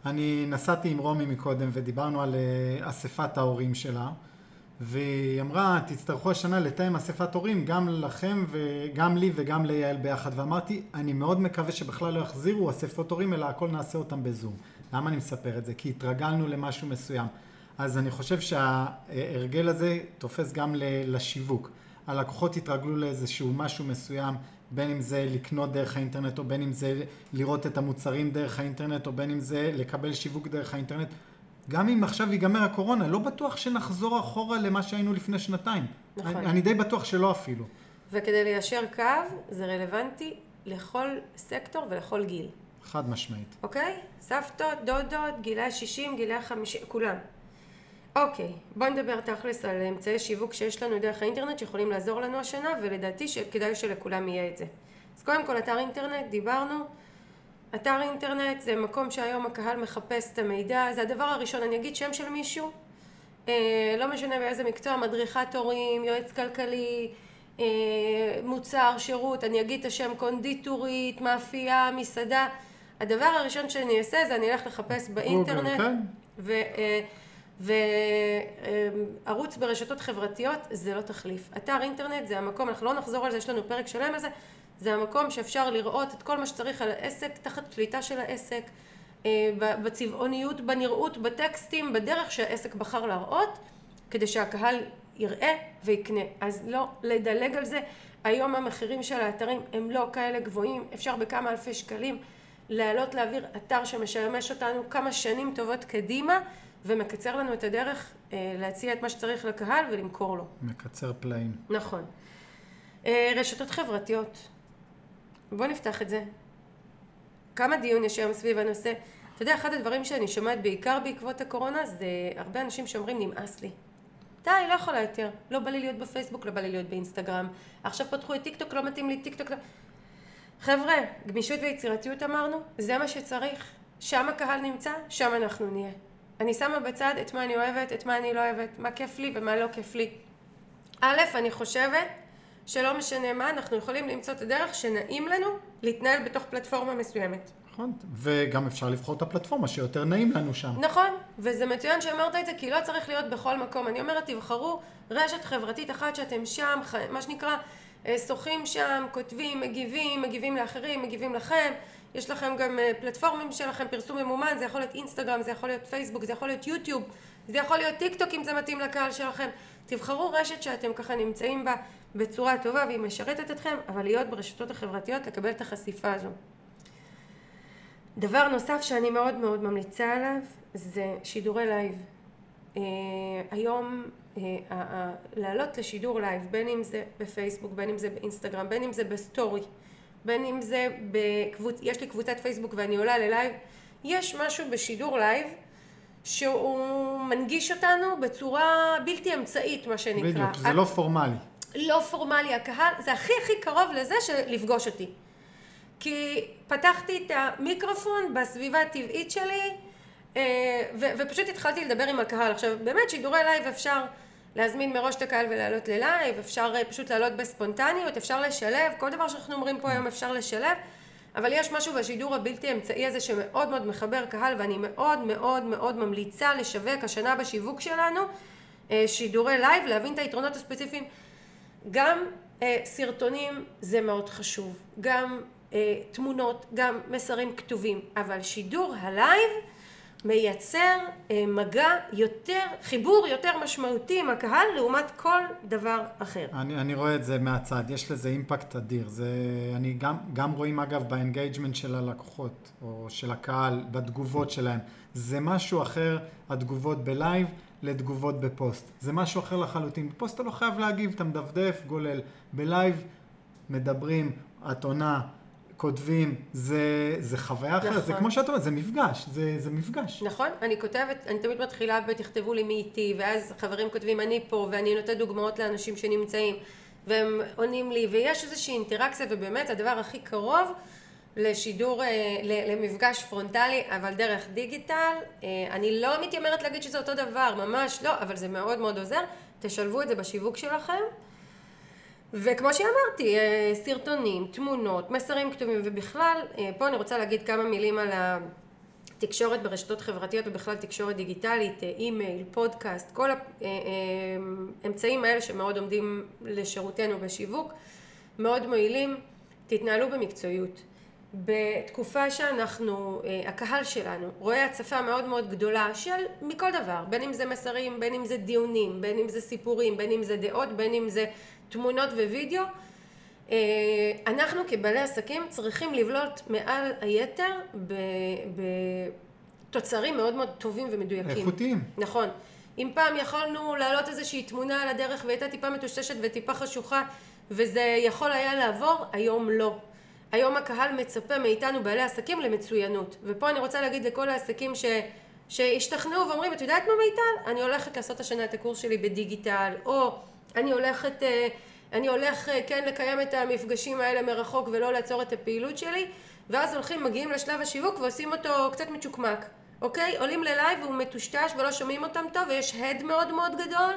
אני נסעתי עם רומי מקודם ודיברנו על uh, אספת ההורים שלה, והיא אמרה, תצטרכו השנה לתאם אספת הורים גם לכם וגם לי וגם ליעל ביחד, ואמרתי, אני מאוד מקווה שבכלל לא יחזירו אספות הורים, אלא הכל נעשה אותם בזום. למה אני מספר את זה? כי התרגלנו למשהו מסוים. אז אני חושב שההרגל הזה תופס גם לשיווק. הלקוחות התרגלו לאיזשהו משהו מסוים, בין אם זה לקנות דרך האינטרנט, או בין אם זה לראות את המוצרים דרך האינטרנט, או בין אם זה לקבל שיווק דרך האינטרנט. גם אם עכשיו ייגמר הקורונה, לא בטוח שנחזור אחורה למה שהיינו לפני שנתיים. נכון. אני, אני די בטוח שלא אפילו. וכדי ליישר קו, זה רלוונטי לכל סקטור ולכל גיל. חד משמעית. אוקיי? סבתות, דודות, גילי 60, גילי 50, כולם. אוקיי, בוא נדבר תכלס על אמצעי שיווק שיש לנו דרך האינטרנט שיכולים לעזור לנו השנה ולדעתי שכדאי שלכולם יהיה את זה. אז קודם כל אתר אינטרנט, דיברנו. אתר אינטרנט זה מקום שהיום הקהל מחפש את המידע, זה הדבר הראשון, אני אגיד שם של מישהו, אה, לא משנה באיזה מקצוע, מדריכת הורים, יועץ כלכלי, אה, מוצר, שירות, אני אגיד את השם קונדיטורית, מאפייה, מסעדה, הדבר הראשון שאני אעשה זה אני אלך לחפש באינטרנט כן. וערוץ אה, ברשתות חברתיות זה לא תחליף. אתר אינטרנט זה המקום, אנחנו לא נחזור על זה, יש לנו פרק שלם על זה, זה המקום שאפשר לראות את כל מה שצריך על העסק, תחת שליטה של העסק, אה, בצבעוניות, בנראות, בטקסטים, בדרך שהעסק בחר להראות, כדי שהקהל יראה ויקנה. אז לא לדלג על זה. היום המחירים של האתרים הם לא כאלה גבוהים, אפשר בכמה אלפי שקלים. לעלות להעביר אתר שמשמש אותנו כמה שנים טובות קדימה ומקצר לנו את הדרך אה, להציע את מה שצריך לקהל ולמכור לו. מקצר פלאים. נכון. אה, רשתות חברתיות. בוא נפתח את זה. כמה דיון יש היום סביב הנושא. אתה יודע, אחד הדברים שאני שומעת בעיקר בעקבות הקורונה זה הרבה אנשים שאומרים נמאס לי. די, לא יכולה יותר. לא בא לי להיות בפייסבוק, לא בא לי להיות באינסטגרם. עכשיו פתחו את טיק טוק, לא מתאים לי טיק טוק. לא... חבר'ה, גמישות ויצירתיות אמרנו, זה מה שצריך. שם הקהל נמצא, שם אנחנו נהיה. אני שמה בצד את מה אני אוהבת, את מה אני לא אוהבת, מה כיף לי ומה לא כיף לי. א', אני חושבת שלא משנה מה, אנחנו יכולים למצוא את הדרך שנעים לנו להתנהל בתוך פלטפורמה מסוימת. נכון, וגם אפשר לבחור את הפלטפורמה שיותר נעים לנו שם. נכון, וזה מצוין שאמרת את זה, כי לא צריך להיות בכל מקום. אני אומרת, תבחרו רשת חברתית אחת שאתם שם, מה שנקרא, שוחים שם, כותבים, מגיבים, מגיבים לאחרים, מגיבים לכם, יש לכם גם אה, פלטפורמים שלכם, פרסום ממומן, זה יכול להיות אינסטגרם, זה יכול להיות פייסבוק, זה יכול להיות יוטיוב, זה יכול להיות טיק טוק אם זה מתאים לקהל שלכם. תבחרו רשת שאתם ככה נמצאים בה בצורה טובה והיא משרתת אתכם, אבל להיות ברשתות החברתיות, לקבל את החשיפה הזו. דבר נוסף שאני מאוד מאוד ממליצה עליו זה שידורי לייב. Uh, היום לעלות לשידור לייב, בין אם זה בפייסבוק, בין אם זה באינסטגרם, בין אם זה בסטורי, בין אם זה בקבוצ... יש לי קבוצת פייסבוק ואני עולה ללייב, יש משהו בשידור לייב שהוא מנגיש אותנו בצורה בלתי אמצעית, מה שנקרא. בדיוק, זה לא פורמלי. לא פורמלי, הקהל, זה הכי הכי קרוב לזה של לפגוש אותי. כי פתחתי את המיקרופון בסביבה הטבעית שלי, אה, ו- ופשוט התחלתי לדבר עם הקהל. עכשיו, באמת שידורי לייב אפשר להזמין מראש את הקהל ולעלות ללייב, אפשר אה, פשוט לעלות בספונטניות, אפשר לשלב, כל דבר שאנחנו אומרים פה היום אפשר לשלב, אבל יש משהו בשידור הבלתי אמצעי הזה שמאוד מאוד מחבר קהל ואני מאוד מאוד מאוד ממליצה לשווק השנה בשיווק שלנו אה, שידורי לייב, להבין את היתרונות הספציפיים. גם סרטונים זה מאוד חשוב, גם אה, תמונות, גם מסרים כתובים, אבל שידור הלייב מייצר אה, מגע יותר, חיבור יותר משמעותי עם הקהל לעומת כל דבר אחר. אני, אני רואה את זה מהצד, יש לזה אימפקט אדיר. זה, אני גם, גם רואים אגב ב engagement של הלקוחות, או של הקהל, בתגובות שלהם. זה משהו אחר, התגובות בלייב, לתגובות בפוסט. זה משהו אחר לחלוטין. בפוסט אתה לא חייב להגיב, אתה מדפדף, גולל. בלייב מדברים, את עונה, כותבים, זה, זה חוויה אחרת, נכון. זה כמו שאת אומרת, זה מפגש, זה, זה מפגש. נכון, אני כותבת, אני תמיד מתחילה ב"תכתבו לי מי איתי", ואז חברים כותבים אני פה, ואני נותנת דוגמאות לאנשים שנמצאים, והם עונים לי, ויש איזושהי אינטראקציה, ובאמת הדבר הכי קרוב לשידור, אה, למפגש פרונטלי, אבל דרך דיגיטל, אה, אני לא מתיימרת להגיד שזה אותו דבר, ממש לא, אבל זה מאוד מאוד עוזר, תשלבו את זה בשיווק שלכם. וכמו שאמרתי, אה, סרטונים, תמונות, מסרים כתובים ובכלל, אה, פה אני רוצה להגיד כמה מילים על התקשורת ברשתות חברתיות ובכלל תקשורת דיגיטלית, אה, אימייל, פודקאסט, כל האמצעים האלה שמאוד עומדים לשירותנו בשיווק, מאוד מועילים, תתנהלו במקצועיות. בתקופה שאנחנו, הקהל שלנו רואה הצפה מאוד מאוד גדולה של מכל דבר, בין אם זה מסרים, בין אם זה דיונים, בין אם זה סיפורים, בין אם זה דעות, בין אם זה תמונות ווידאו, אה, אנחנו כבעלי עסקים צריכים לבלוט מעל היתר בתוצרים מאוד מאוד טובים ומדויקים. איכותיים. נכון. אם פעם יכולנו להעלות איזושהי תמונה על הדרך והייתה טיפה מטושטשת וטיפה חשוכה וזה יכול היה לעבור, היום לא. היום הקהל מצפה מאיתנו בעלי עסקים למצוינות. ופה אני רוצה להגיד לכל העסקים ש... שהשתכנעו ואומרים, את יודעת מה מיטל? אני הולכת לעשות השנה את הקורס שלי בדיגיטל, או אני הולכת, אה, אני הולך אה, כן לקיים את המפגשים האלה מרחוק ולא לעצור את הפעילות שלי ואז הולכים, מגיעים לשלב השיווק ועושים אותו קצת מצ'וקמק, אוקיי? עולים ללייב והוא מטושטש ולא שומעים אותם טוב ויש הד מאוד מאוד גדול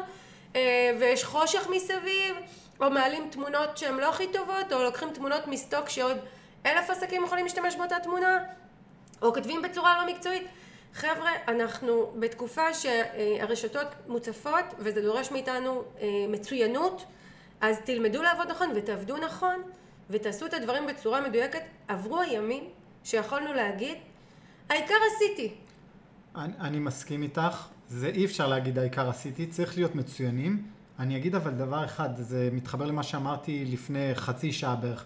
אה, ויש חושך מסביב או מעלים תמונות שהן לא הכי טובות או לוקחים תמונות מסטוק שעוד אלף עסקים יכולים להשתמש באותה תמונה או כותבים בצורה לא מקצועית חבר'ה, אנחנו בתקופה שהרשתות מוצפות וזה דורש מאיתנו אה, מצוינות, אז תלמדו לעבוד נכון ותעבדו נכון ותעשו את הדברים בצורה מדויקת. עברו הימים שיכולנו להגיד, העיקר עשיתי. אני, אני מסכים איתך, זה אי אפשר להגיד העיקר עשיתי, צריך להיות מצוינים. אני אגיד אבל דבר אחד, זה מתחבר למה שאמרתי לפני חצי שעה בערך.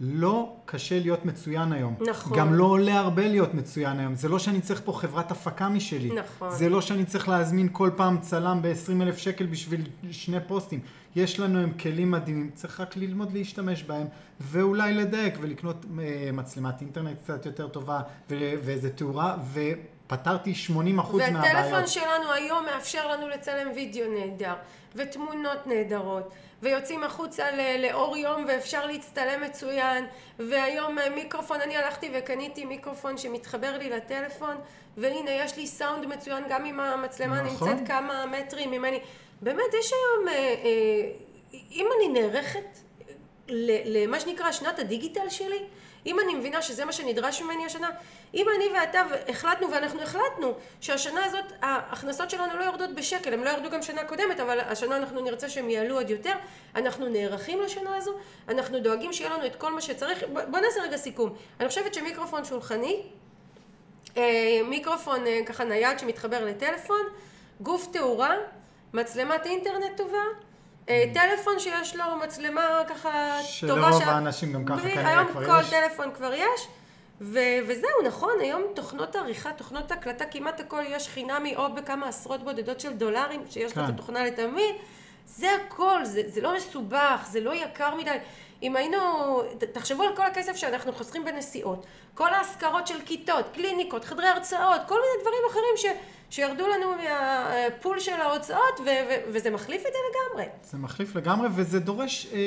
לא קשה להיות מצוין היום. נכון. גם לא עולה הרבה להיות מצוין היום. זה לא שאני צריך פה חברת הפקה משלי. נכון. זה לא שאני צריך להזמין כל פעם צלם ב-20 אלף שקל בשביל שני פוסטים. יש לנו הם כלים מדהימים, צריך רק ללמוד להשתמש בהם, ואולי לדייק ולקנות אה, מצלמת אינטרנט קצת יותר טובה, ואיזה תאורה, ופתרתי 80% מהבעיות. והטלפון שלנו היום מאפשר לנו לצלם וידאו נהדר, ותמונות נהדרות. ויוצאים החוצה לאור יום ואפשר להצטלם מצוין והיום אה, מיקרופון, אני הלכתי וקניתי מיקרופון שמתחבר לי לטלפון והנה יש לי סאונד מצוין גם אם המצלמה נכון. נמצאת כמה מטרים ממני באמת יש היום, אה, אה, אם אני נערכת למה שנקרא שנת הדיגיטל שלי אם אני מבינה שזה מה שנדרש ממני השנה, אם אני ואתה החלטנו, ואנחנו החלטנו, שהשנה הזאת ההכנסות שלנו לא יורדות בשקל, הם לא ירדו גם שנה קודמת, אבל השנה אנחנו נרצה שהם יעלו עוד יותר, אנחנו נערכים לשנה הזו, אנחנו דואגים שיהיה לנו את כל מה שצריך, בוא נעשה רגע סיכום. אני חושבת שמיקרופון שולחני, אה, מיקרופון אה, ככה נייד שמתחבר לטלפון, גוף תאורה, מצלמת אינטרנט טובה, טלפון שיש לו מצלמה ככה טובה. שלרוב האנשים גם ככה כנראה כבר יש. היום כל טלפון כבר יש. ו- וזהו, נכון, היום תוכנות עריכה, תוכנות הקלטה, כמעט הכל יש חינמי או בכמה עשרות בודדות של דולרים, שיש כן. לו את התוכנה לתמיד. זה הכל, זה, זה לא מסובך, זה לא יקר מדי. אם היינו, תחשבו על כל הכסף שאנחנו חוסכים בנסיעות, כל ההשכרות של כיתות, קליניקות, חדרי הרצאות, כל מיני דברים אחרים ש, שירדו לנו מהפול של ההוצאות, ו, ו, וזה מחליף את זה לגמרי. זה מחליף לגמרי, וזה דורש אה,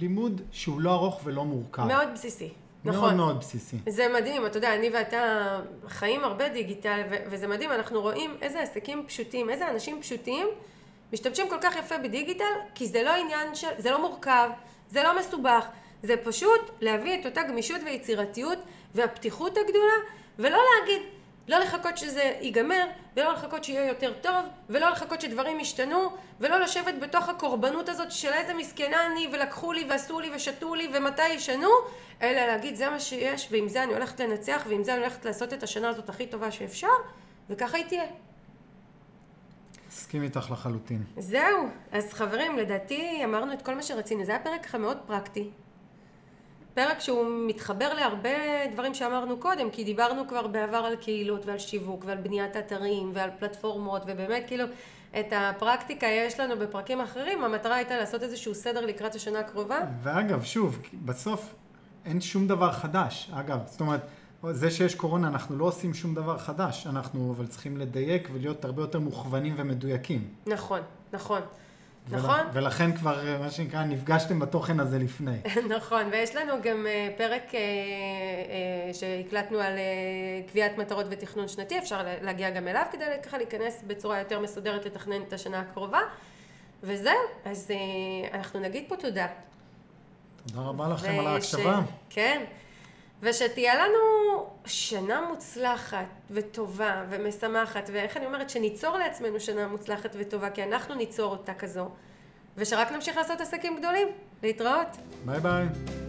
לימוד שהוא לא ארוך ולא מורכב. מאוד בסיסי. נכון. מאוד מאוד בסיסי. זה מדהים, אתה יודע, אני ואתה חיים הרבה דיגיטל, ו- וזה מדהים, אנחנו רואים איזה עסקים פשוטים, איזה אנשים פשוטים משתמשים כל כך יפה בדיגיטל, כי זה לא עניין של, זה לא מורכב, זה לא מסובך, זה פשוט להביא את אותה גמישות ויצירתיות והפתיחות הגדולה, ולא להגיד, לא לחכות שזה ייגמר, ולא לחכות שיהיה יותר טוב, ולא לחכות שדברים ישתנו, ולא לשבת בתוך הקורבנות הזאת של איזה מסכנה אני, ולקחו לי, ועשו לי, ושתו לי, ומתי ישנו, אלא להגיד זה מה שיש, ועם זה אני הולכת לנצח, ועם זה אני הולכת לעשות את השנה הזאת הכי טובה שאפשר, וככה היא תהיה. מסכים איתך לחלוטין. זהו, אז חברים, לדעתי אמרנו את כל מה שרצינו, זה היה פרק ככה מאוד פרקטי. פרק שהוא מתחבר להרבה דברים שאמרנו קודם, כי דיברנו כבר בעבר על קהילות ועל שיווק ועל בניית אתרים ועל פלטפורמות, ובאמת כאילו את הפרקטיקה יש לנו בפרקים אחרים, המטרה הייתה לעשות איזשהו סדר לקראת השנה הקרובה. ואגב, שוב, בסוף אין שום דבר חדש. אגב, זאת אומרת, זה שיש קורונה, אנחנו לא עושים שום דבר חדש, אנחנו אבל צריכים לדייק ולהיות הרבה יותר מוכוונים ומדויקים. נכון, נכון. נכון? ולכן כבר, אה, מה שנקרא, נפגשתם בתוכן הזה לפני. נכון, ויש לנו גם אה, פרק אה, שהקלטנו על קביעת מטרות ותכנון שנתי, אפשר להגיע גם אליו כדי ככה להיכנס בצורה יותר מסודרת לתכנן את השנה הקרובה. וזהו, אז אנחנו נגיד פה תודה. תודה רבה לכם על ההקשבה. כן. ושתהיה לנו שנה מוצלחת וטובה ומשמחת, ואיך אני אומרת, שניצור לעצמנו שנה מוצלחת וטובה, כי אנחנו ניצור אותה כזו, ושרק נמשיך לעשות עסקים גדולים. להתראות. ביי ביי.